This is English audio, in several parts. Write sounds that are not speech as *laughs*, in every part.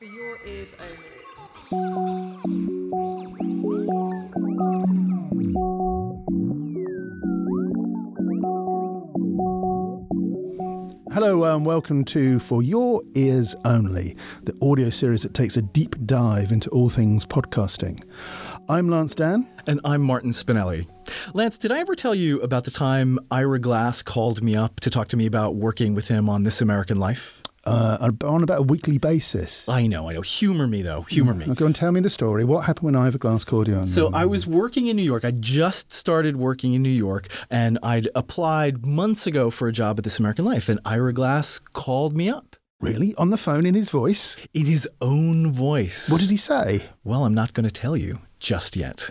For your ears only. Hello and welcome to For Your Ears Only, the audio series that takes a deep dive into all things podcasting. I'm Lance Dann. And I'm Martin Spinelli. Lance, did I ever tell you about the time Ira Glass called me up to talk to me about working with him on This American Life? Uh, on about a weekly basis. I know, I know. Humor me, though. Humor me. Go and tell me the story. What happened when Ira Glass called you on? So I was working in New York. I just started working in New York, and I'd applied months ago for a job at This American Life, and Ira Glass called me up Really? On the phone in his voice? in his own voice. What did he say? Well, I'm not going to tell you just yet.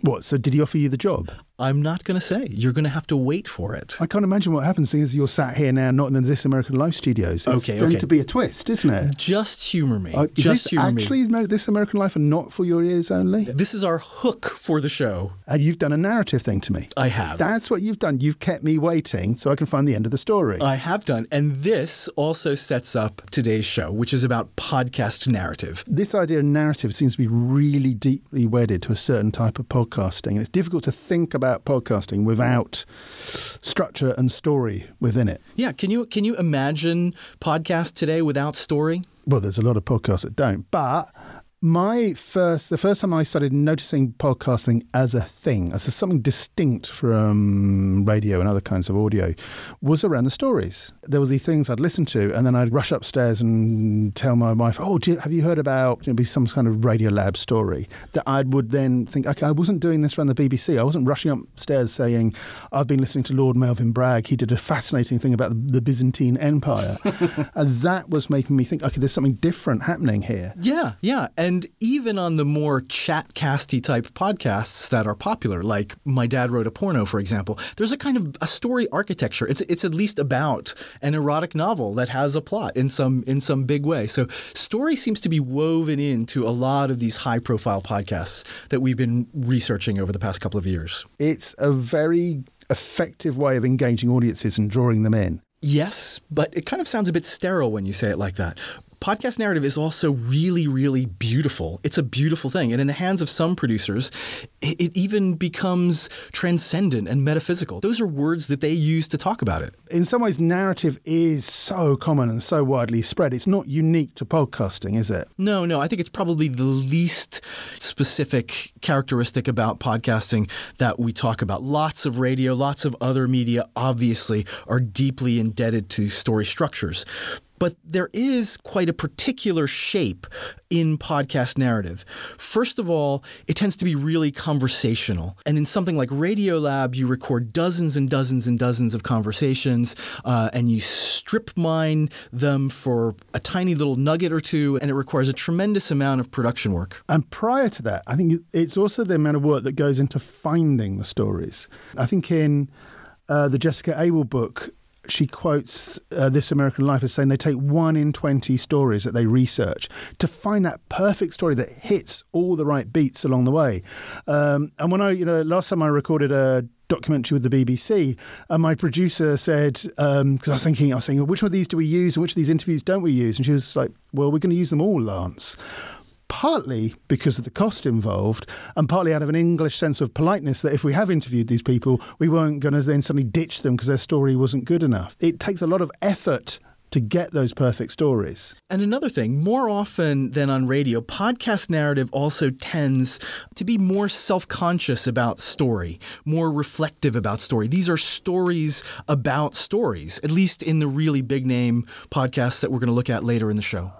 What? So did he offer you the job? I'm not going to say. You're going to have to wait for it. I can't imagine what happens as you're sat here now, not in the This American Life studios. It's Okay, going okay. to be a twist, isn't it? Just humor me. Uh, is just humor me. actually This American Life and not for your ears only? This is our hook for the show. And you've done a narrative thing to me. I have. That's what you've done. You've kept me waiting so I can find the end of the story. I have done. And this also sets up today's show, which is about podcast narrative. this idea of narrative seems to be really deeply wedded to a certain type of podcasting. And it's difficult to think about podcasting without structure and story within it. Yeah, can you can you imagine podcast today without story? Well, there's a lot of podcasts that don't. But my first, the first time I started noticing podcasting as a thing, as a, something distinct from radio and other kinds of audio, was around the stories. There was these things I'd listen to, and then I'd rush upstairs and tell my wife, "Oh, do you, have you heard about?" You know, be some kind of Radio Lab story that I would then think, "Okay, I wasn't doing this around the BBC. I wasn't rushing upstairs saying I've been listening to Lord Melvin Bragg. He did a fascinating thing about the, the Byzantine Empire," *laughs* and that was making me think, "Okay, there's something different happening here." Yeah, yeah. And even on the more chat casty type podcasts that are popular, like My Dad Wrote a Porno, for example, there's a kind of a story architecture. It's it's at least about an erotic novel that has a plot in some in some big way. So story seems to be woven into a lot of these high profile podcasts that we've been researching over the past couple of years. it's a very effective way of engaging audiences and drawing them in. Yes, but it kind of sounds a bit sterile when you say it like that. Podcast narrative is also really, really beautiful. It's a beautiful thing. And in the hands of some producers, it, it even becomes transcendent and metaphysical. Those are words that they use to talk about it. In some ways, narrative is so common and so widely spread. It's not unique to podcasting, is it? No, no, I think it's probably the least specific characteristic about podcasting that we talk about. Lots of radio, lots of other media, obviously, are deeply indebted to story structures. But there is quite a particular shape in podcast narrative. First of all, it tends to be really conversational. And in something like Radiolab, you record dozens and dozens and dozens of conversations, uh, and you strip mine them for a tiny little nugget or two, and it requires a tremendous amount of production work. And prior to that, I think it's also the amount of work that goes into finding the stories. I think in uh, the Jessica Abel book, she quotes uh, This American Life as saying they take one in 20 stories that they research to find that perfect story that hits all the right beats along the way. Um, and when I, you know, last time I recorded a documentary with the BBC, and my producer said, because I was thinking, I was saying, which one of these do we use and which of these interviews don't we use? And she was like, well, we're going to use them all, Lance partly because of the cost involved, and partly out of an English sense of politeness that if we have interviewed these people, we weren't going to then suddenly ditch them because their story wasn't good enough. It takes a lot of effort to get those perfect stories. And another thing, more often than on radio, podcast narrative also tends to be more self conscious about story, more reflective about story. These are stories about stories, at least in the really big name podcasts that we're going to look at later in the show.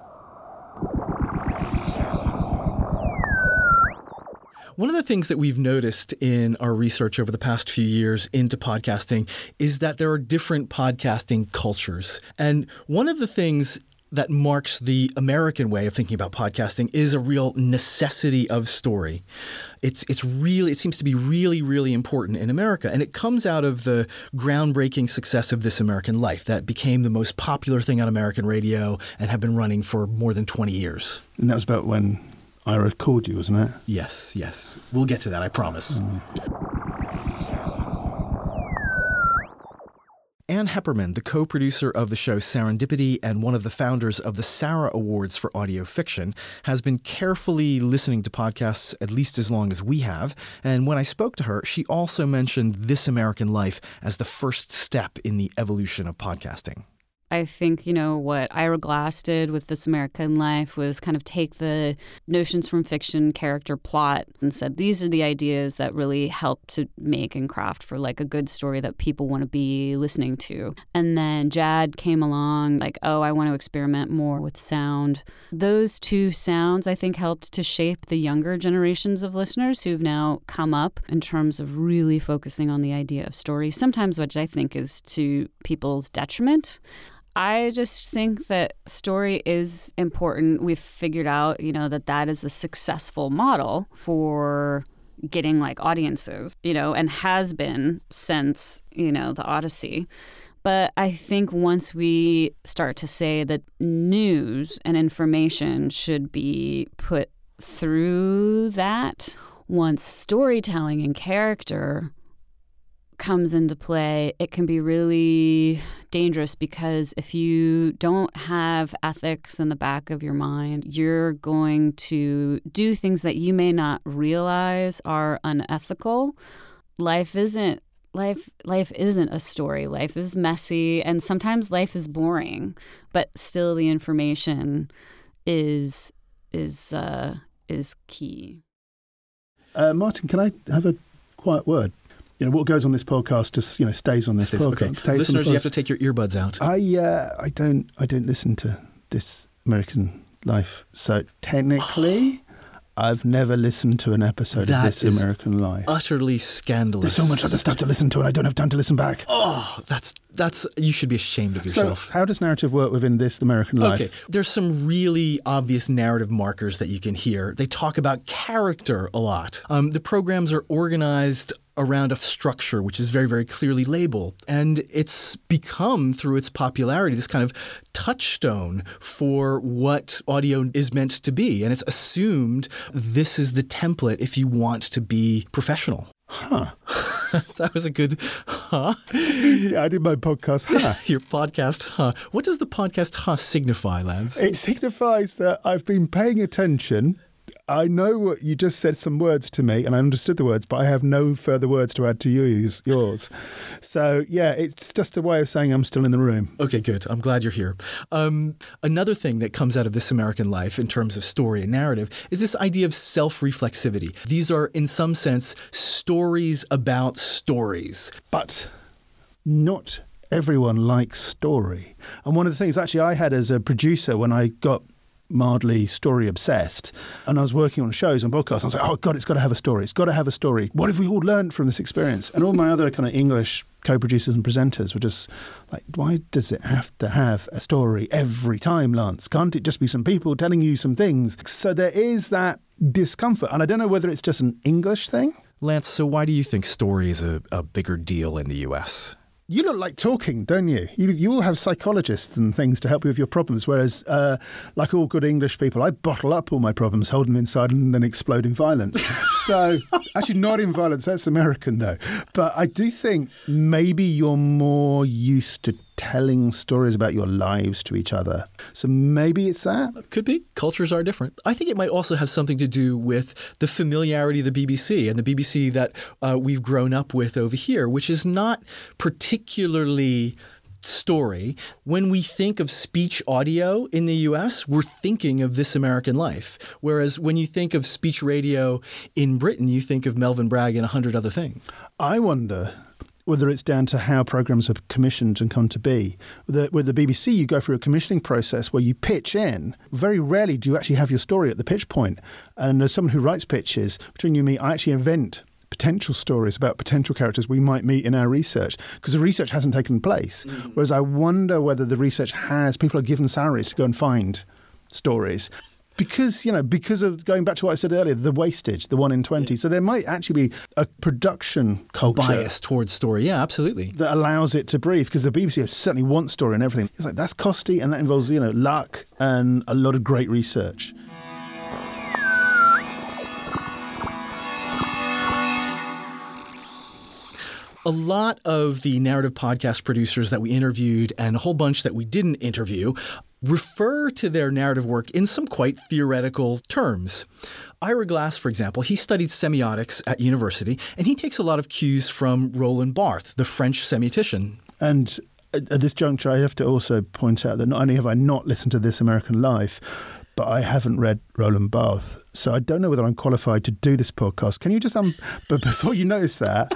One of the things that we've noticed in our research over the past few years into podcasting is that there are different podcasting cultures. And one of the things that marks the American way of thinking about podcasting is a real necessity of story. It's it's really it seems to be really really important in America and it comes out of the groundbreaking success of This American Life that became the most popular thing on American radio and have been running for more than 20 years. And that was about when Ira called you, wasn't it? Yes, yes. We'll get to that, I promise. Ann Heppermann, the co producer of the show Serendipity and one of the founders of the Sarah Awards for Audio Fiction, has been carefully listening to podcasts at least as long as we have. And when I spoke to her, she also mentioned This American Life as the first step in the evolution of podcasting. I think, you know, what Ira Glass did with This American Life was kind of take the notions from fiction, character, plot, and said, these are the ideas that really help to make and craft for like a good story that people want to be listening to. And then Jad came along, like, oh, I want to experiment more with sound. Those two sounds, I think, helped to shape the younger generations of listeners who've now come up in terms of really focusing on the idea of story, sometimes which I think is to people's detriment. I just think that story is important. We've figured out, you know, that that is a successful model for getting like audiences, you know, and has been since, you know, the Odyssey. But I think once we start to say that news and information should be put through that, once storytelling and character comes into play, it can be really dangerous because if you don't have ethics in the back of your mind, you're going to do things that you may not realize are unethical. Life isn't life life isn't a story. Life is messy and sometimes life is boring, but still the information is is uh, is key. Uh, Martin, can I have a quiet word? You know what goes on this podcast just you know stays on this Stays- okay. podcast. Listeners, you have to take your earbuds out. I uh, I don't I don't listen to this American Life, so technically, *sighs* I've never listened to an episode That of This is American Life. Utterly scandalous. There's so much other stuff to listen to, and I don't have time to listen back. Oh, that's that's you should be ashamed of So, yourself. how does narrative work within This American Life? Okay, there's some really obvious narrative markers that you can hear. They talk about character a lot. Um, the programs are organized around a structure which is very, very clearly labeled. And it's become, through its popularity, this kind of touchstone for what audio is meant to be. And it's assumed this is the template if you want to be professional. Huh. *laughs* that was a good huh. Yeah, *laughs* I did my podcast. Huh. *laughs* Your podcast, huh? What does the podcast, huh, signify, Lance? It signifies that I've been paying attention. I know what you just said some words to me, and I understood the words, but I have no further words to add to yours. yours. So yeah, it's just a way of saying I'm still in the room. Okay, good. I'm glad you're here. Um, another thing that comes out of this American life in terms of story and narrative is this idea of self reflexivity. These are, in some sense, stories about stories. But not everyone likes story. And one of the things actually I had as a producer when I got mildly story obsessed and I was working on shows and podcasts, I was like, oh God, it's got to have a story. It's got to have a story. What have we all learned from this experience? And all my other kind of English co-producers and presenters were just like, why does it have to have a story every time, Lance? Can't it just be some people telling you some things? So there is that discomfort. And I don't know whether it's just an English thing. Lance, so why do you think story is a, a bigger deal in the US? You look like talking, don't you? You, you all have psychologists and things to help you with your problems, whereas, uh, like all good English people, I bottle up all my problems, hold them inside, and then explode in violence. *laughs* so, actually, not in violence, that's American, though. But I do think maybe you're more used to telling stories about your lives to each other. So maybe it's that. Could be. Cultures are different. I think it might also have something to do with the familiarity of the BBC and the BBC that uh, we've grown up with over here, which is not particularly story. When we think of speech audio in the US, we're thinking of This American Life. Whereas when you think of speech radio in Britain, you think of Melvin Bragg and a hundred other things. I wonder whether it's down to how programs are commissioned and come to be. With the, with the BBC, you go through a commissioning process where you pitch in. Very rarely do you actually have your story at the pitch point. And as someone who writes pitches, between you and me, I actually invent potential stories about potential characters we might meet in our research because the research hasn't taken place. Mm. Whereas I wonder whether the research has, people are given salaries to go and find stories. Because, you know, because of going back to what I said earlier, the wastage, the one in 20. So there might actually be a production culture Bias towards story. Yeah, absolutely. that allows it to breathe because the BBC certainly wants story and everything. It's like that's costly and that involves, you know, luck and a lot of great research. A lot of the narrative podcast producers that we interviewed and a whole bunch that we didn't interview refer to their narrative work in some quite theoretical terms. Ira Glass, for example, he studied semiotics at university, and he takes a lot of cues from Roland Barthes, the French semiotician. And at this juncture, I have to also point out that not only have I not listened to This American Life, but I haven't read Roland Barthes. So I don't know whether I'm qualified to do this podcast. Can you just, um, *laughs* but before you notice that,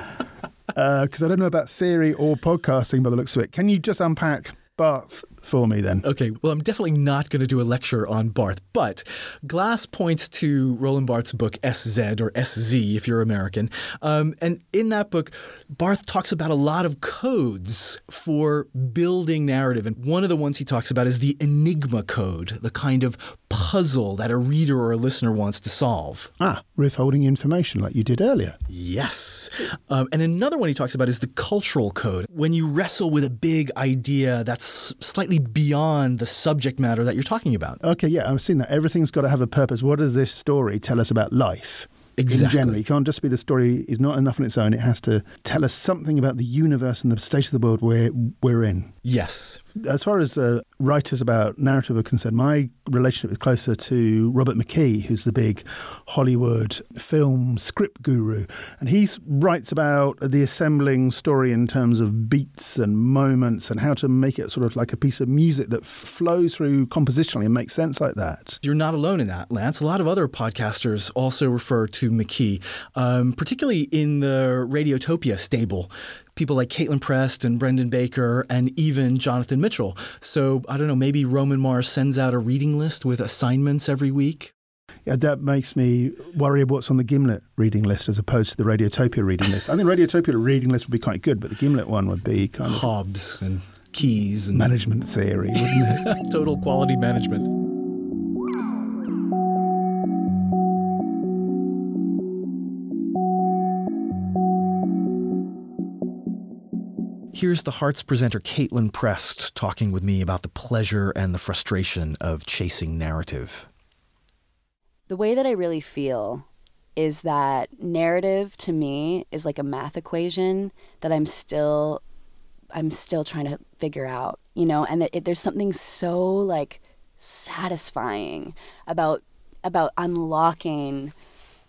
because I don't know about theory or podcasting by the looks of it, can you just unpack Barthes for me then? Okay, well, I'm definitely not going to do a lecture on Barth, but Glass points to Roland Barthes' book SZ or SZ if you're American. Um, and in that book, Barth talks about a lot of codes for building narrative. And one of the ones he talks about is the enigma code, the kind of puzzle that a reader or a listener wants to solve. Ah, withholding information like you did earlier. Yes. Um, and another one he talks about is the cultural code. When you wrestle with a big idea that's slightly beyond the subject matter that you're talking about. Okay, yeah, I've seen that. Everything's got to have a purpose. What does this story tell us about life? In Exactly. general, it can't just be the story is not enough on its own. It has to tell us something about the universe and the state of the world we're, we're in. Yes. As far as uh, writers about narrative are concerned, my relationship is closer to Robert McKee, who's the big Hollywood film script guru. And he writes about the assembling story in terms of beats and moments and how to make it sort of like a piece of music that flows through compositionally and makes sense like that. You're not alone in that, Lance. A lot of other podcasters also refer to McKee, um, particularly in the Radiotopia stable. People like Caitlin Prest and Brendan Baker and even Jonathan Mitchell. So I don't know, maybe Roman Mars sends out a reading list with assignments every week. Yeah, that makes me worry about what's on the Gimlet reading list as opposed to the Radiotopia reading list. I think Radiotopia reading list would be quite good, but the Gimlet one would be kind of Hobbes and keys and management theory, wouldn't it? *laughs* total quality management. Here's the Hearts presenter Caitlin Prest talking with me about the pleasure and the frustration of chasing narrative. the way that I really feel is that narrative to me is like a math equation that I'm still I'm still trying to figure out, you know, and that it, there's something so like satisfying about about unlocking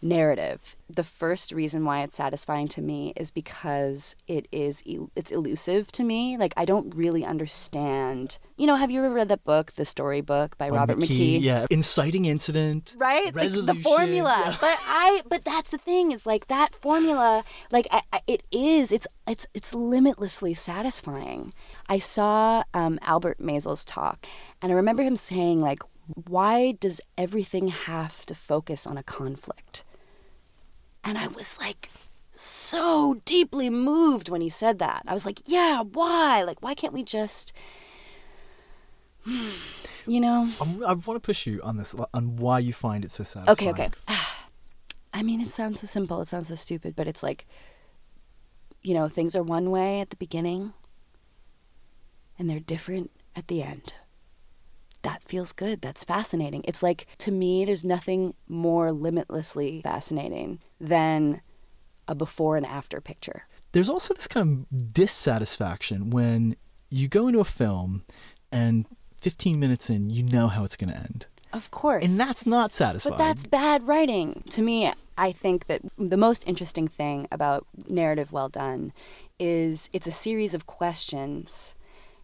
narrative. The first reason why it's satisfying to me is because it is it's elusive to me. Like I don't really understand. You know, have you ever read that book, The Storybook by Robert McKee? Yeah. Inciting incident. right like the formula yeah. but i but that's the thing is like that formula like I, I, it is it's it's it's limitlessly satisfying i saw um, albert mazel's talk and i remember him saying like why does everything have to focus on a conflict and i was like so deeply moved when he said that i was like yeah why like why can't we just *sighs* you know I'm, I want to push you on this, on why you find it so sad. Okay, okay. *sighs* I mean, it sounds so simple. It sounds so stupid, but it's like, you know, things are one way at the beginning and they're different at the end. That feels good. That's fascinating. It's like, to me, there's nothing more limitlessly fascinating than a before and after picture. There's also this kind of dissatisfaction when you go into a film and 15 minutes in, you know how it's going to end. Of course. And that's not satisfying. But that's bad writing. To me, I think that the most interesting thing about narrative well done is it's a series of questions.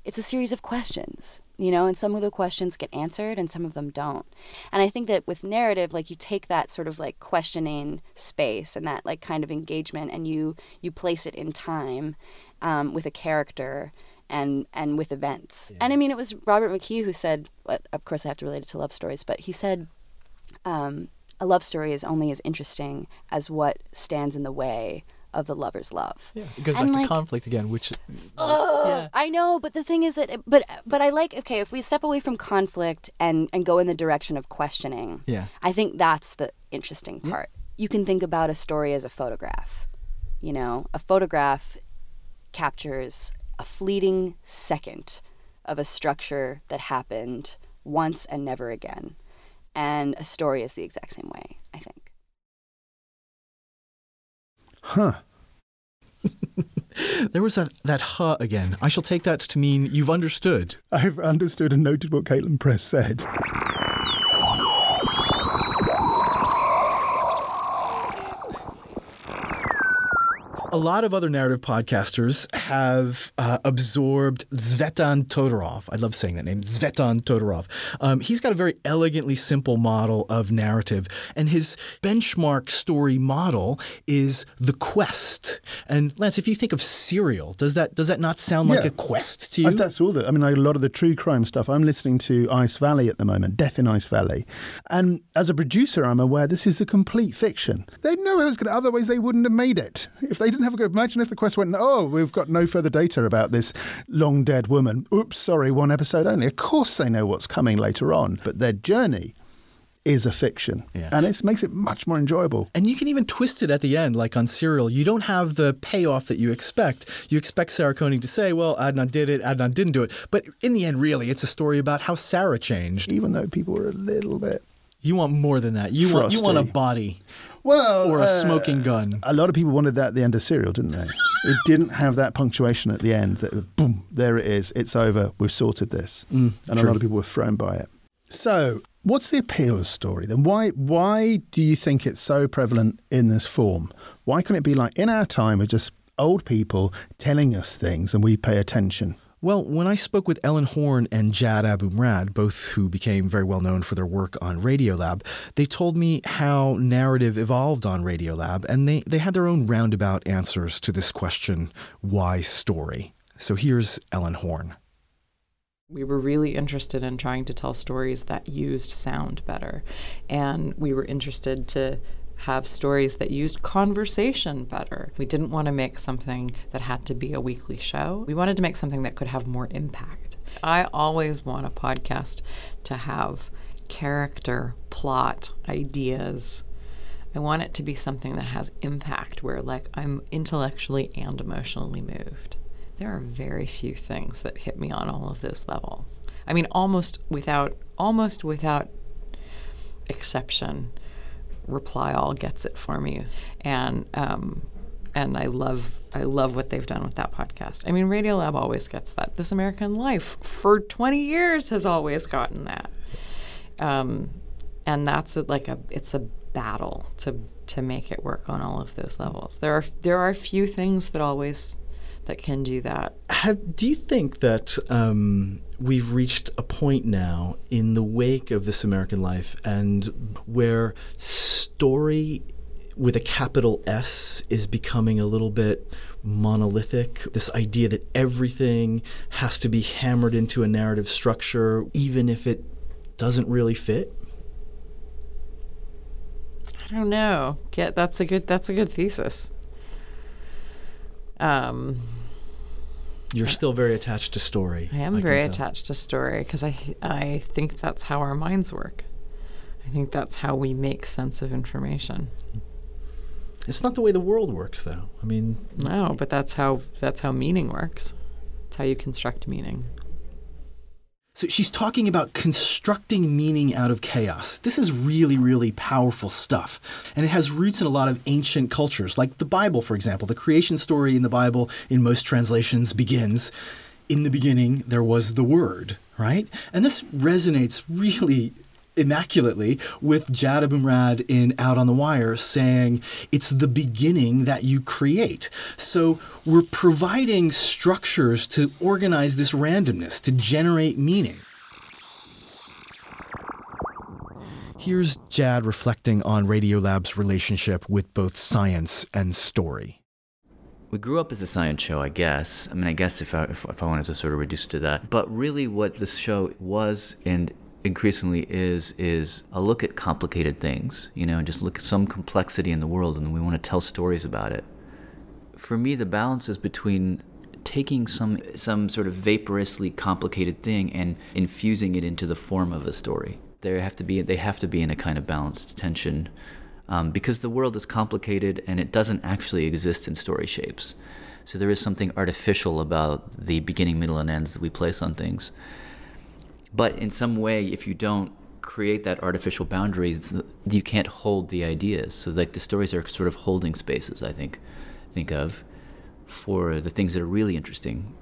It's a series of questions, you know, and some of the questions get answered and some of them don't. And I think that with narrative, like you take that sort of like questioning space and that like kind of engagement and you you place it in time um, with a character and and with events. And I mean, it was Robert McKee who said, well, of course, I have to relate it to love stories, but he said, um, a love story is only as interesting as what stands in the way of the lover's love. yeah, it goes and back like- to conflict again, which Ugh, yeah. I know, but the thing is that, but but I like okay if we step away from conflict and and go in the direction of questioning. Yeah. I think that's the interesting part. You can think about a story as a photograph. You know, a photograph captures a fleeting second of a structure that happened once and never again. And a story is the exact same way, I think. Huh. *laughs* There was that, that huh again. I shall take that to mean you've understood. I've understood and noted what Caitlin Prest said. A lot of other narrative podcasters have uh, absorbed Tzvetan Todorov. I love saying that name, Tzvetan Todorov. Um, he's got a very elegantly simple model of narrative, and his benchmark story model is the quest. And Lance, if you think of Serial, does that does that not sound like Yeah. a quest to you? I, that's all that. I mean, like a lot of the true crime stuff. I'm listening to Ice Valley at the moment, Death in Ice Valley, and as a producer, I'm aware this is a complete fiction. They know how it's going to. Otherwise, they wouldn't have made it. If they didn't have a go, imagine if the quest went, "Oh, we've got no further data about this long dead woman." Oops, sorry, one episode only. Of course, they know what's coming later on, but their journey is a fiction, Yeah. and it makes it much more enjoyable. And you can even twist it at the end, like on Serial. You don't have the payoff that you expect. You expect Sarah Koenig to say, well, Adnan did it, Adnan didn't do it. But in the end, really, it's a story about how Sarah changed. Even though people were a little bit You want more than that. You want you want a body well, or a uh, smoking gun. A lot of people wanted that at the end of Serial, didn't they? *laughs* it didn't have that punctuation at the end. That boom, there it is. It's over. We've sorted this, and a lot of people were thrown by it. So, what's the appeal of story then? Why why do you think it's so prevalent in this form? Why couldn't it be like in our time, we're just old people telling us things and we pay attention? Well, when I spoke with Ellen Horne and Jad Abumrad, both who became very well known for their work on Radiolab, they told me how narrative evolved on Radiolab, and they, they had their own roundabout answers to this question why story? So here's Ellen Horne. We were really interested in trying to tell stories that used sound better. And we were interested to have stories that used conversation better. We didn't want to make something that had to be a weekly show. We wanted to make something that could have more impact. I always want a podcast to have character, plot, ideas. I want it to be something that has impact where like I'm intellectually and emotionally moved. There are very few things that hit me on all of those levels. I mean almost without almost without exception reply all gets it for me and um and I love I love what they've done with that podcast. I mean Radiolab always gets that. This American Life for 20 years has always gotten that um, and that's a, like a it's a battle to to make it work on all of those levels. There are there are few things that always that can do that. Have, do you think that um, we've reached a point now in the wake of This American Life and where story with a capital S is becoming a little bit monolithic? This idea that everything has to be hammered into a narrative structure, even if it doesn't really fit? I don't know. Yeah, that's a good that's a good thesis. Um, You're still very attached to story. I am can very attached to story because I I think that's how our minds work. I think that's how we make sense of information. It's not the way the world works, though. I mean, No, but that's how that's how meaning works. It's how you construct meaning. So she's talking about constructing meaning out of chaos. This is really, really powerful stuff. And it has roots in a lot of ancient cultures, like the Bible, for example. The creation story in the Bible, in most translations, begins In the beginning, there was the Word, right? And this resonates really immaculately with Jad Abumrad in Out on the Wire saying it's the beginning that you create. So we're providing structures to organize this randomness, to generate meaning. Here's Jad reflecting on Radiolab's relationship with both science and story. We grew up as a science show, I guess. I mean, I guess if I, if, if I wanted to sort of reduce it to that. But really, what this show was and increasingly is is a look at complicated things, you know, and just look at some complexity in the world, and we want to tell stories about it. For me, the balance is between taking some some sort of vaporously complicated thing and infusing it into the form of a story. They have to be they have to be in a kind of balanced tension, um, because the world is complicated and it doesn't actually exist in story shapes. So there is something artificial about the beginning, middle, and ends that we place on things. But in some way, if you don't create that artificial boundaries, you can't hold the ideas. So like the stories are sort of holding spaces. I think, think of for the things that are really interesting.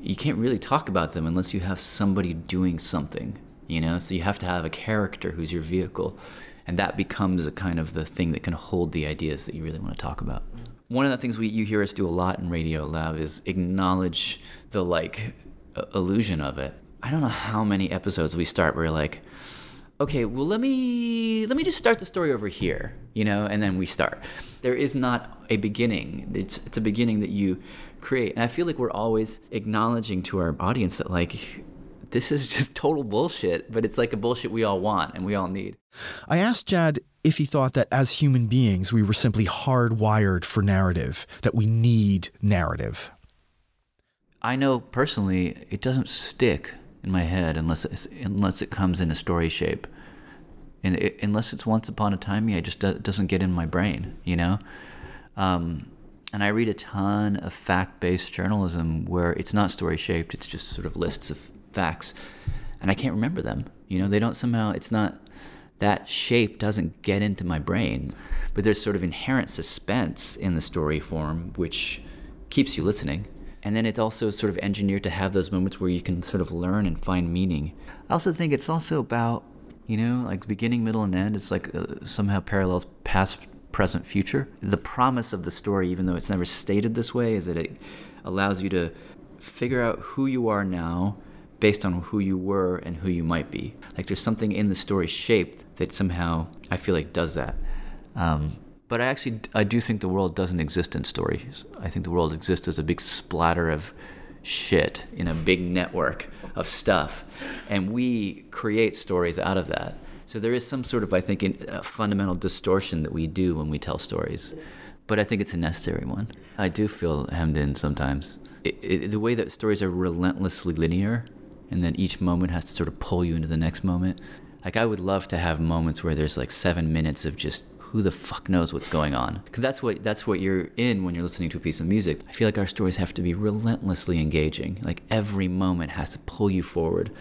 You can't really talk about them unless you have somebody doing something, you know? So you have to have a character who's your vehicle. And that becomes a kind of the thing that can hold the ideas that you really want to talk about. One of the things we you hear us do a lot in Radio Lab is acknowledge the like illusion of it. I don't know how many episodes we start where we're like, okay, well let me let me just start the story over here, you know, and then we start. There is not a beginning. It's it's a beginning that you create. And I feel like we're always acknowledging to our audience that like this is just total bullshit, but it's like a bullshit we all want and we all need. I asked Jad if he thought that as human beings we were simply hardwired for narrative, that we need narrative. I know personally it doesn't stick in my head unless unless it comes in a story shape. And it, unless it's once upon a time, yeah, it just do, doesn't get in my brain, you know. Um, and I read a ton of fact-based journalism where it's not story shaped; it's just sort of lists of facts, and I can't remember them. You know, they don't somehow. It's not that shape doesn't get into my brain, but there's sort of inherent suspense in the story form, which keeps you listening and then it's also sort of engineered to have those moments where you can sort of learn and find meaning. I also think it's also about, you know, like beginning, middle, and end. It's like uh, somehow parallels past, present, future. The promise of the story, even though it's never stated this way, is that it allows you to figure out who you are now based on who you were and who you might be. Like there's something in the story shaped that somehow I feel like does that. Um, but I actually I do think the world doesn't exist in stories. I think the world exists as a big splatter of shit in a big network of stuff, and we create stories out of that. So there is some sort of I think a uh, fundamental distortion that we do when we tell stories, but I think it's a necessary one. I do feel hemmed in sometimes. It, it, the way that stories are relentlessly linear, and then each moment has to sort of pull you into the next moment. Like I would love to have moments where there's like seven minutes of just who the fuck knows what's going on? Because that's what that's what you're in when you're listening to a piece of music. I feel like our stories have to be relentlessly engaging. Like every moment has to pull you forward,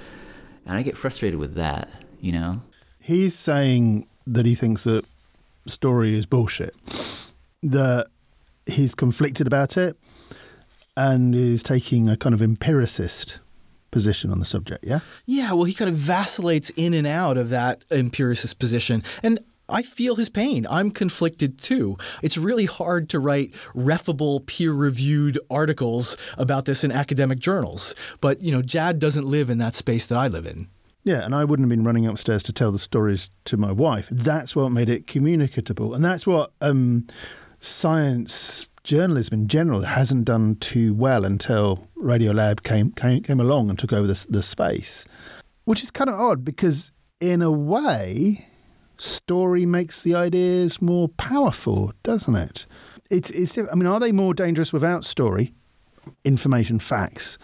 and I get frustrated with that. You know. He's saying that he thinks that story is bullshit. That he's conflicted about it, and is taking a kind of empiricist position on the subject, yeah? Yeah, well, he kind of vacillates in and out of that empiricist position. And I feel his pain. I'm conflicted too. It's really hard to write refable, peer-reviewed articles about this in academic journals. But, you know, Jad doesn't live in that space that I live in. Yeah, and I wouldn't have been running upstairs to tell the stories to my wife. That's what made it communicable. And that's what um, science journalism in general hasn't done too well until Radiolab came, came, came along and took over the, the space, which is kind of odd because, in a way, story makes the ideas more powerful, doesn't it? It's, it's, I mean, are they more dangerous without story, information, facts?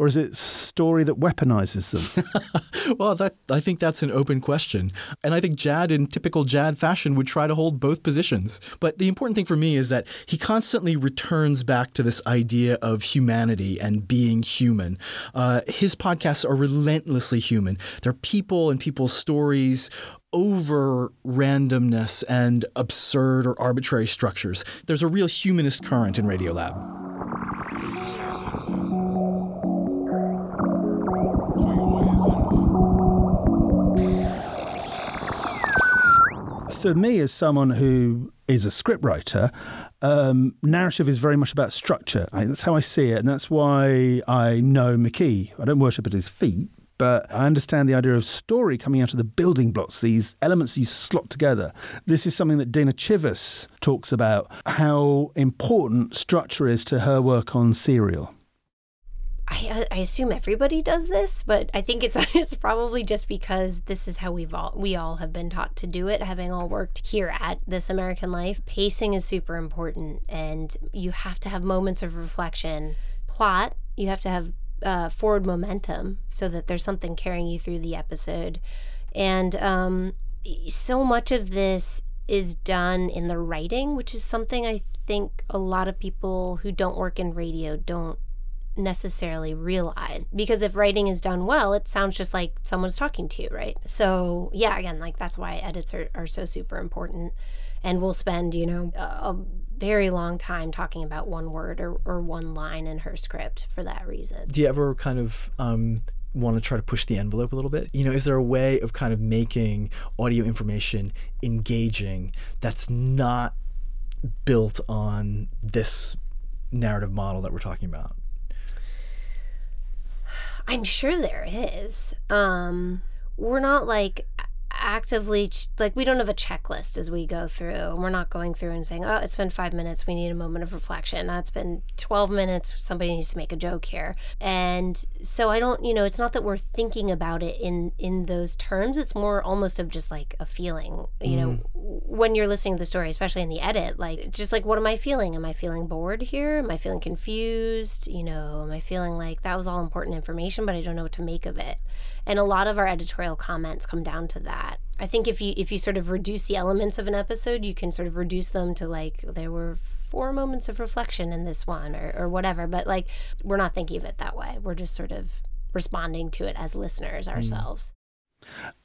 Or is it story that weaponizes them? *laughs* well, that I think that's an open question. And I think Jad, in typical Jad fashion, would try to hold both positions. But the important thing for me is that he constantly returns back to this idea of humanity and being human. Uh, his podcasts are relentlessly human. They're people and people's stories over randomness and absurd or arbitrary structures. There's a real humanist current in Radiolab. For me, as someone who is a scriptwriter, um, narrative is very much about structure. I, that's how I see it, and that's why I know McKee. I don't worship at his feet, but I understand the idea of story coming out of the building blocks, these elements you slot together. This is something that Dana Chivvis talks about, how important structure is to her work on Serial. I, I, assume everybody does this, but I think it's *laughs* it's probably just because this is how we've all we all have been taught to do it, having all worked here at This American Life. Pacing is super important, and you have to have moments of reflection. Plot, you have to have uh, forward momentum so that there's something carrying you through the episode. And um, so much of this is done in the writing, which is something I think a lot of people who don't work in radio don't necessarily realize. Because if writing is done well it sounds just like someone's talking to you right? So yeah again like that's why edits are, are so super important. And we'll spend, you know, a, very long time talking about one word or, or one line in her script for that reason. Do you ever kind of um, want to try to push the envelope a little bit? You know, is there a way of kind of making audio information engaging that's not built on this narrative model that we're talking about? I'm sure there is. Um, we're not like actively ch- like we don't have a checklist as we go through and we're not going through and saying oh it's been five minutes we need a moment of reflection. Now it's been 12 minutes somebody needs to make a joke here. And so i don't you know it's not that we're thinking about it in in those terms it's more almost of just like a feeling you know mm. when you're listening to the story especially in the edit like just like what am i feeling? Am i feeling bored here? Am i feeling confused? You know am i feeling like that was all important information but i don't know what to make of it and a lot of our editorial comments come down to that. I think if you if you sort of reduce the elements of an episode you can sort of reduce them to like there were four moments of reflection in this one or, or whatever. But like we're not thinking of it that way. We're just sort of responding to it as listeners hmm. ourselves.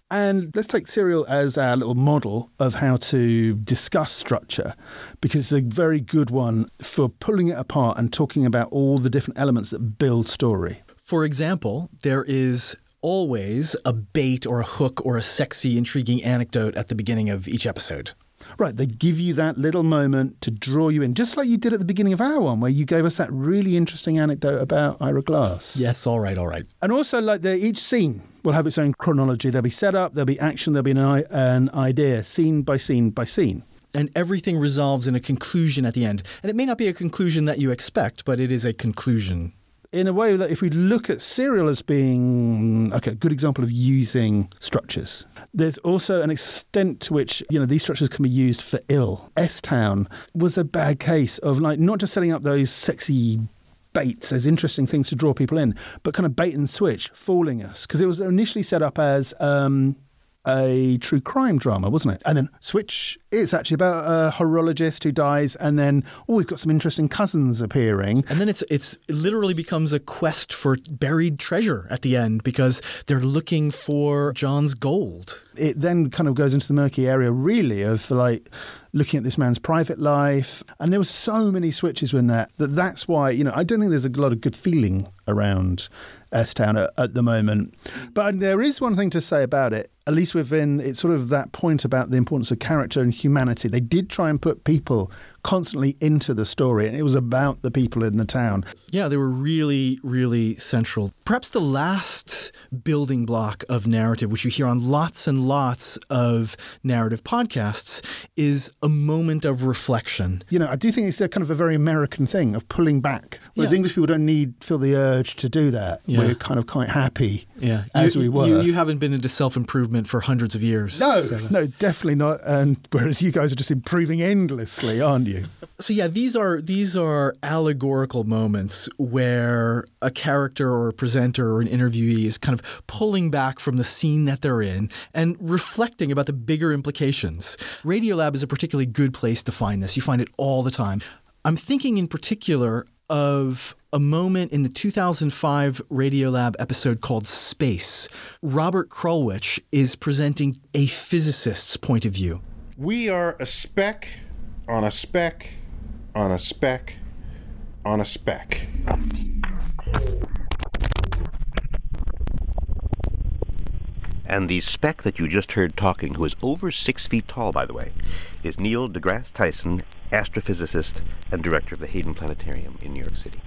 And let's take Serial as our little model of how to discuss structure, because it's a very good one for pulling it apart and talking about all the different elements that build story. For example, there is always a bait or a hook or a sexy, intriguing anecdote at the beginning of each episode. Right, they give you that little moment to draw you in, just like you did at the beginning of our one, where you gave us that really interesting anecdote about Ira Glass. Yes, all right, all right. And also, like the, each scene will have its own chronology. There'll be setup, there'll be action, there'll be an, an idea, scene by scene by scene. And everything resolves in a conclusion at the end. And it may not be a conclusion that you expect, but it is a conclusion. In a way that if we look at serial as being okay, a good example of using structures. There's also an extent to which, you know, these structures can be used for ill. S Town was a bad case of like not just setting up those sexy baits as interesting things to draw people in, but kind of bait and switch, fooling us. Because it was initially set up as um, a true crime drama, wasn't it? And then switch, it's actually about a horologist who dies, and then, oh, we've got some interesting cousins appearing. And then it's it's it literally becomes a quest for buried treasure at the end because they're looking for John's gold. it then kind of goes into the murky area really of like looking at this man's private life and there were so many switches in that that that's why you know i don't think there's a lot of good feeling around s town at, at the moment but there is one thing to say about it at least within it's sort of that point about the importance of character and humanity. They did try and put people constantly into the story and it was about the people in the town Yeah, they were really, really central. Perhaps the last building block of narrative, which you hear on lots and lots of narrative podcasts, is a moment of reflection. you know, I do think it's a kind of a very American thing of pulling back. Whereas Yeah. English people don't need feel the urge to do that. Yeah. We're kind of quite happy Yeah, as you, we were. You, you haven't been into self improvement for hundreds of years. no, So no, definitely not. And whereas you guys are just improving endlessly, aren't you? So yeah, these are these are allegorical moments where a character or a presenter or an interviewee is kind of pulling back from the scene that they're in and reflecting about the bigger implications. Radiolab is a particularly good place to find this. You find it all the time. I'm thinking in particular of a moment in the 2005 Radiolab episode called Space. Robert Krulwich is presenting a physicist's point of view. We are a speck on a speck on a speck on a speck. And the speck that you just heard talking, who is over six feet tall, by the way, is Neil deGrasse Tyson, astrophysicist and director of the Hayden Planetarium in New York City.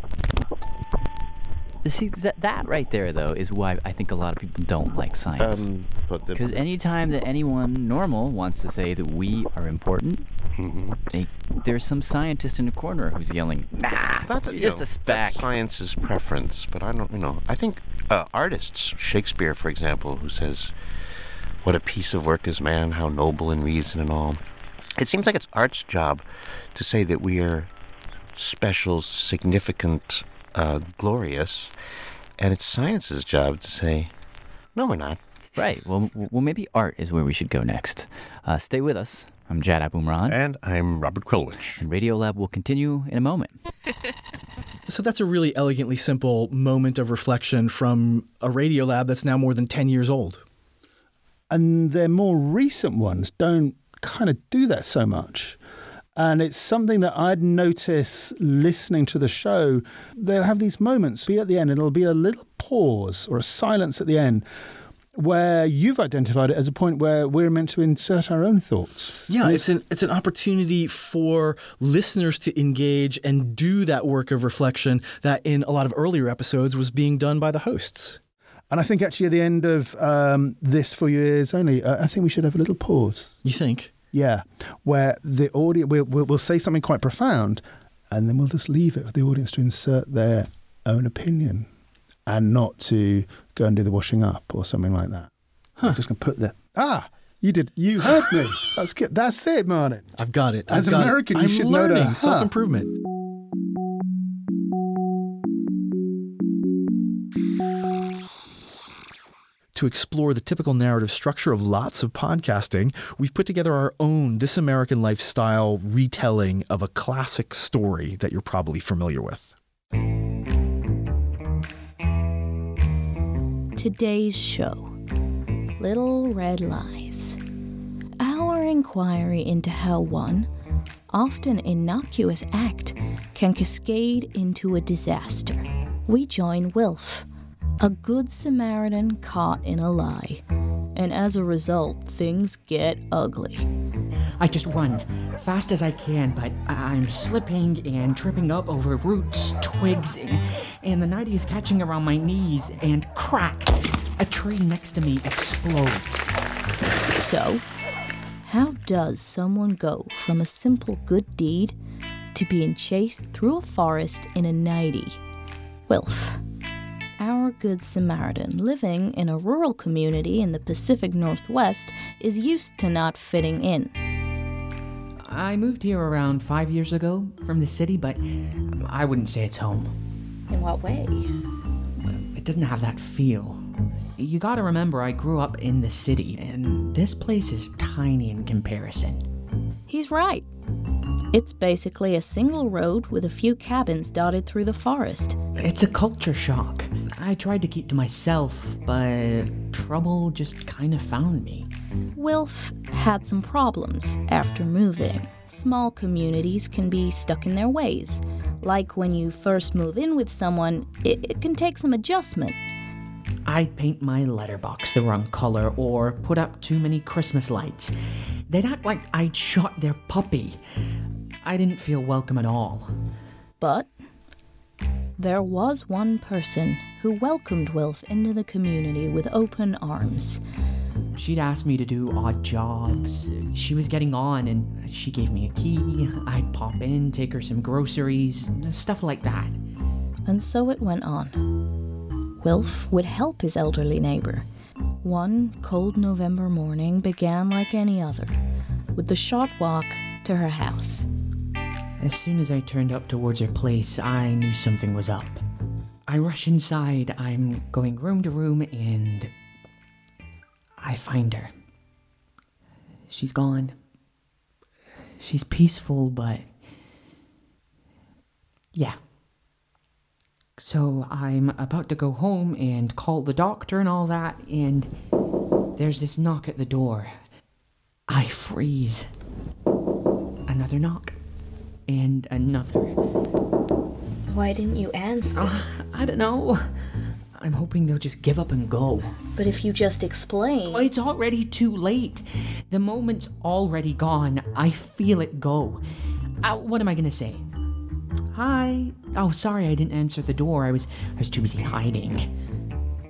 See, that, that right there, though, is why I think a lot of people don't like science. Um, Because anytime that anyone normal wants to say that we are important, Mm-hmm. they, there's some scientist in the corner who's yelling, "Nah, that's you just know, a speck." Science's preference, but I don't, you know, I think uh, artists, Shakespeare, for example, who says, "What a piece of work is man! How noble in reason and all." It seems like it's art's job to say that we are special, significant, uh, glorious, and it's science's job to say, "No, we're not." Right. Well, well, maybe art is where we should go next. Uh, stay with us. I'm Jad Abumrad, And I'm Robert Krulwich. and Radiolab will continue in a moment. *laughs* So that's a really elegantly simple moment of reflection from a radio lab that's now more than 10 years old. And their more recent ones don't kind of do that so much. And it's something that I'd notice listening to the show. They'll have these moments, be at the end, and it'll be a little pause or a silence at the end where you've identified it as a point where we're meant to insert our own thoughts. Yeah, it's an it's an opportunity for listeners to engage and do that work of reflection that in a lot of earlier episodes was being done by the hosts. And I think actually at the end of um, this For Your Ears Only, uh, I think we should have a little pause. You think? Yeah, where the audience we'll, we'll, we'll say something quite profound, and then we'll just leave it for the audience to insert their own opinion, and not to go and do the washing up or something like that. Huh. I'm just gonna put that. Ah, you did. You heard me. *laughs* That's good. That's it, Martin. I've got it. As I've an American, it. you I'm should know that. Self improvement. To explore the typical narrative structure of lots of podcasting, we've put together our own This American Lifestyle retelling of a classic story that you're probably familiar with. Today's show Little Red Lies. Our inquiry into how one, often innocuous act can cascade into a disaster. We join Wilf, a good Samaritan caught in a lie. And as a result, things get ugly. I just run fast as I can, but I'm slipping and tripping up over roots, twigs, and, and the nightie is catching around my knees, and crack! A tree next to me explodes. So, how does someone go from a simple good deed to being chased through a forest in a nightie? Wilf, our good Samaritan living in a rural community in the Pacific Northwest, is used to not fitting in. I moved here around five years ago from the city, but I wouldn't say it's home. In what way? It doesn't have that feel. You gotta remember, I grew up in the city, and this place is tiny in comparison. He's right. It's basically a single road with a few cabins dotted through the forest. It's a culture shock. I tried to keep to myself, but trouble just kind of found me. Wilf had some problems after moving. Small communities can be stuck in their ways. Like when you first move in with someone, it, it can take some adjustment. I'd paint my letterbox the wrong color or put up too many Christmas lights. They'd act like I'd shot their puppy. I didn't feel welcome at all. But there was one person who welcomed Wilf into the community with open arms. She'd asked me to do odd jobs. She was getting on, and she gave me a key. I'd pop in, take her some groceries, stuff like that. And so it went on. Wilf would help his elderly neighbor. One cold November morning began like any other, with the short walk to her house. As soon as I turned up towards her place, I knew something was up. I rush inside. I'm going room to room, and I find her. She's gone. She's peaceful, but. Yeah. So I'm about to go home and call the doctor and all that, and there's this knock at the door. I freeze. Another knock. And another. Why didn't you answer? Uh, I don't know. I'm hoping they'll just give up and go. But if you just explain. Well, it's already too late. The moment's already gone. I feel it go. Uh, what am I gonna say? Hi. Oh, sorry, I didn't answer the door. I was I was too busy hiding.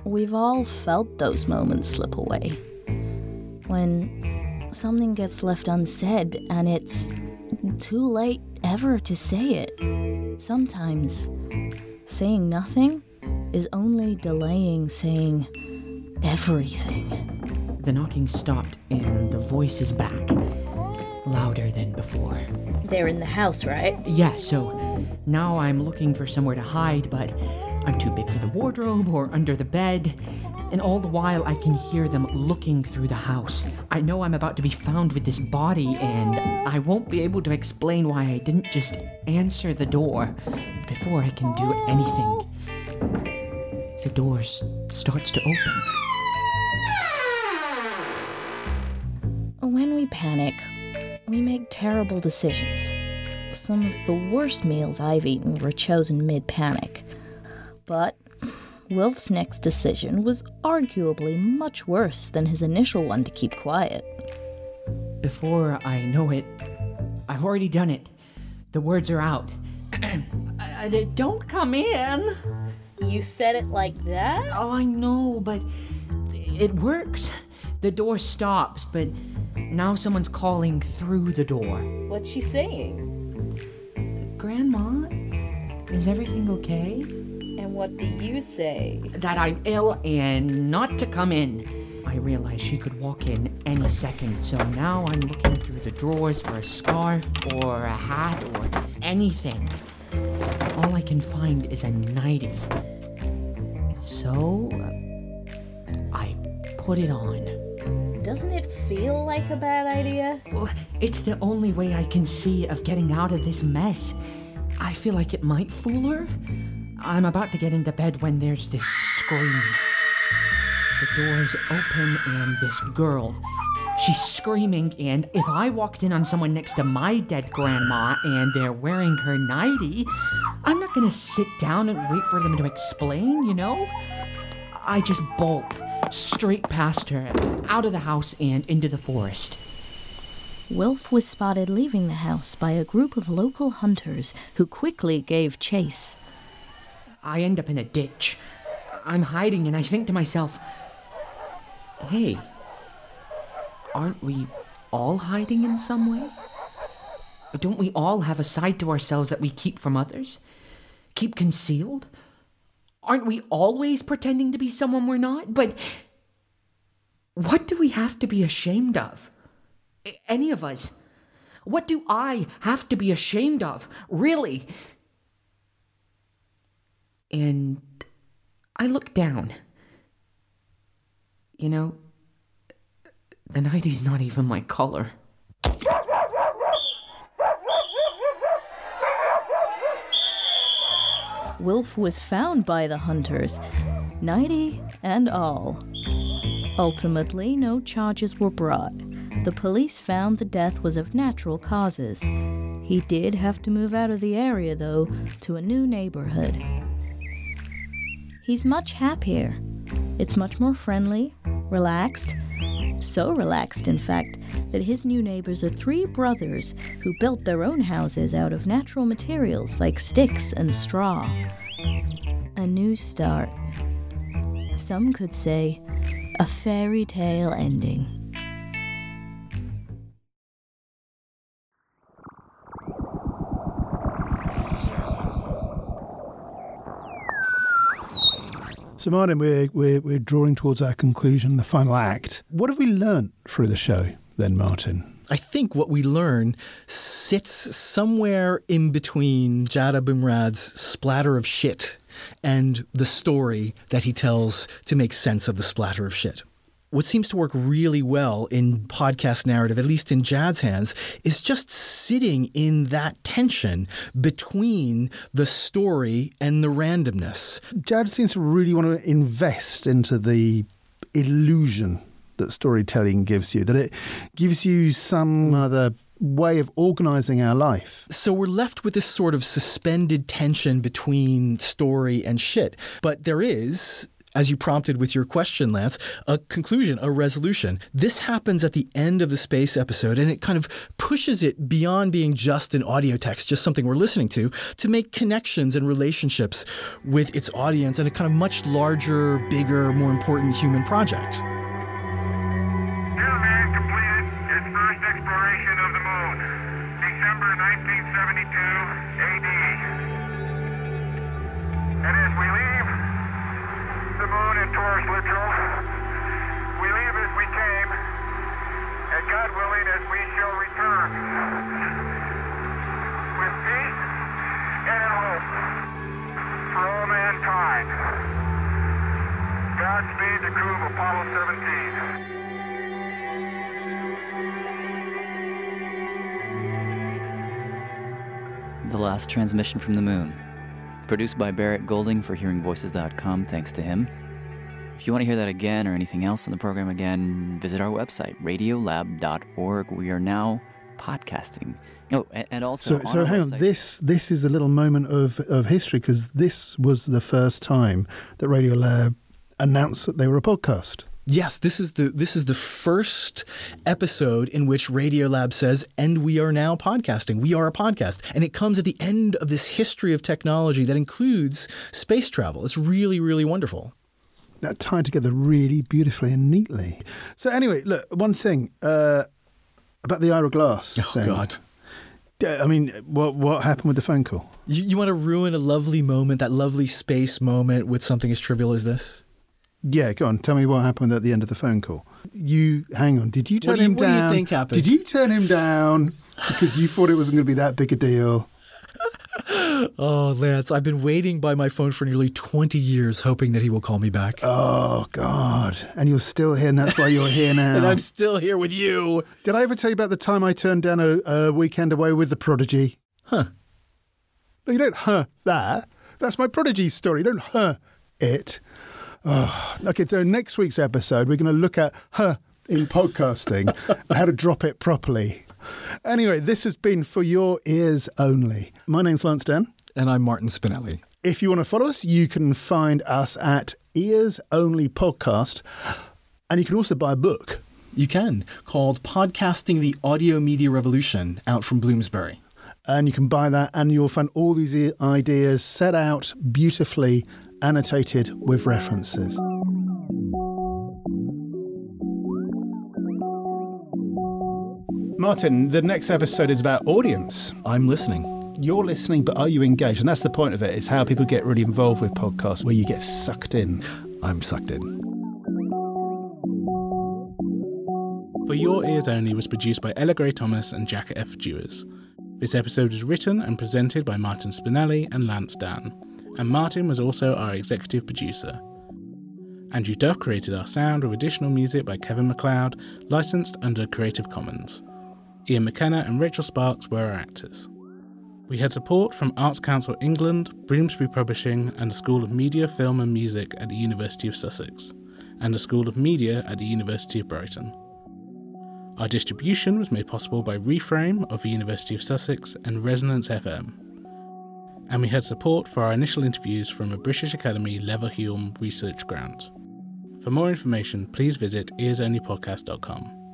We've all felt those moments slip away. When something gets left unsaid and it's too late ever to say it. Sometimes saying nothing is only delaying saying everything. The knocking stopped and the voice is back, louder than before. They're in the house, right? Yeah, so now I'm looking for somewhere to hide, but I'm too big for the wardrobe or under the bed. And all the while, I can hear them looking through the house. I know I'm about to be found with this body, and I won't be able to explain why I didn't just answer the door before I can do anything. The door starts to open. When we panic, We make terrible decisions. Some of the worst meals I've eaten were chosen mid panic. But Wilf's next decision was arguably much worse than his initial one to keep quiet. Before I know it, I've already done it. The words are out. *clears throat* Uh, Don't come in. You said it like that? Oh, I know, but it works. The door stops, but now someone's calling through the door. What's she saying? Grandma, is everything okay? What do you say? That I'm ill and not to come in. I realized she could walk in any second, so now I'm looking through the drawers for a scarf or a hat or anything. All I can find is a nightie. So, uh, I put it on. Doesn't it feel like a bad idea? Well, It's the only way I can see of getting out of this mess. I feel like it might fool her. I'm about to get into bed when there's this scream. The door's open and this girl. She's screaming, and if I walked in on someone next to my dead grandma and they're wearing her nightie, I'm not gonna sit down and wait for them to explain, you know? I just bolt straight past her, out of the house and into the forest. Wilf was spotted leaving the house by a group of local hunters who quickly gave chase. I end up in a ditch. I'm hiding, and I think to myself, hey, aren't we all hiding in some way? Don't we all have a side to ourselves that we keep from others? Keep concealed? Aren't we always pretending to be someone we're not? But what do we have to be ashamed of? Any of us? What do I have to be ashamed of? Really? And I look down. You know, the nightie's not even my color. Wilf was found by the hunters, nighty and all. Ultimately, no charges were brought. The police found the death was of natural causes. He did have to move out of the area, though, to a new neighborhood. He's much happier. It's much more friendly, relaxed. So relaxed, in fact, that his new neighbors are three brothers who built their own houses out of natural materials like sticks and straw. A new start. Some could say a fairy tale ending. So, Martin, we're, we're, we're drawing towards our conclusion, the final act. What have we learnt through the show then, Martin? I think what we learn sits somewhere in between Jad Abumrad's splatter of shit and the story that he tells to make sense of the splatter of shit. What seems to work really well in podcast narrative, at least in Jad's hands, is just sitting in that tension between the story and the randomness. Jad seems to really want to invest into the illusion that storytelling gives you, that it gives you some other way of organizing our life. So we're left with this sort of suspended tension between story and shit. But there is. As you prompted with your question, Lance, a conclusion, a resolution. This happens at the end of the space episode, and it kind of pushes it beyond being just an audio text, just something we're listening to, to make connections and relationships with its audience and a kind of much larger, bigger, more important human project. Newman completed his first exploration of the moon, December 1972 AD. And as we leave the moon Taurus Littrow, we leave as we came, and God willing, as we shall return, with peace and hope for all mankind. Godspeed the crew of Apollo 17. The last transmission from the moon. Produced by Barrett Golding for HearingVoices.com. Thanks to him. If you want to hear that again or anything else on the program again, visit our website, radiolab.org. We are now podcasting. Oh, and, also So, so hang on. website- This this is a little moment of, of history because this was the first time that Radiolab announced that they were a podcast. Yes, this is the this is the first episode in which Radiolab says, "And we are now podcasting. We are a podcast." And it comes at the end of this history of technology that includes space travel. It's really, really wonderful. That tied together really beautifully and neatly. So anyway, look, one thing uh, about the Ira Glass. Oh thing. God. I mean, what what happened with the phone call? You, you want to ruin a lovely moment, that lovely space moment, with something as trivial as this? Yeah, go on. Tell me what happened at the end of the phone call. You hang on. Did you turn What do you- him what do you down? think happened? Did you turn him down because you thought it wasn't going to be that big a deal? *laughs* Oh, Lance, I've been waiting by my phone for nearly 20 years, hoping that he will call me back. Oh God! And you're still here, and that's why you're here *laughs* now. and I'm still here with you. Did I ever tell you about the time I turned down a, a weekend away with the Prodigy? Huh. No, you don't huh that. That's my Prodigy story. You don't huh it. Oh, okay, so next week's episode, we're going to look at huh in podcasting and how to drop it properly. Anyway, this has been for your ears only. My name's Lance Dann. And I'm Martin Spinelli. If you want to follow us, you can find us at Ears Only Podcast, and you can also buy a book. You can, called Podcasting the Audio Media Revolution, out from Bloomsbury. and you can buy that and you'll find all these ideas set out beautifully annotated with references martin the next episode is about audience I'm listening. you're listening but are you engaged and that's the point of it is how people get really involved with podcasts where you get sucked in I'm sucked in. For Your Ears Only was produced by Ella Gray Thomas and Jack F. Dewars. This episode was written and presented by Martin Spinelli and Lance Dann, and Martin was also our executive producer. Andrew Duff created our sound with additional music by Kevin MacLeod, licensed under Creative Commons. Ian McKenna and Rachel Sparks were our actors. We had support from Arts Council England, Bloomsbury Publishing, and the School of Media, Film and Music at the University of Sussex, and the School of Media at the University of Brighton. Our distribution was made possible by Reframe of the University of Sussex and Resonance FM. And we had support for our initial interviews from a British Academy Leverhulme research grant. For more information, please visit earsonlypodcast.com.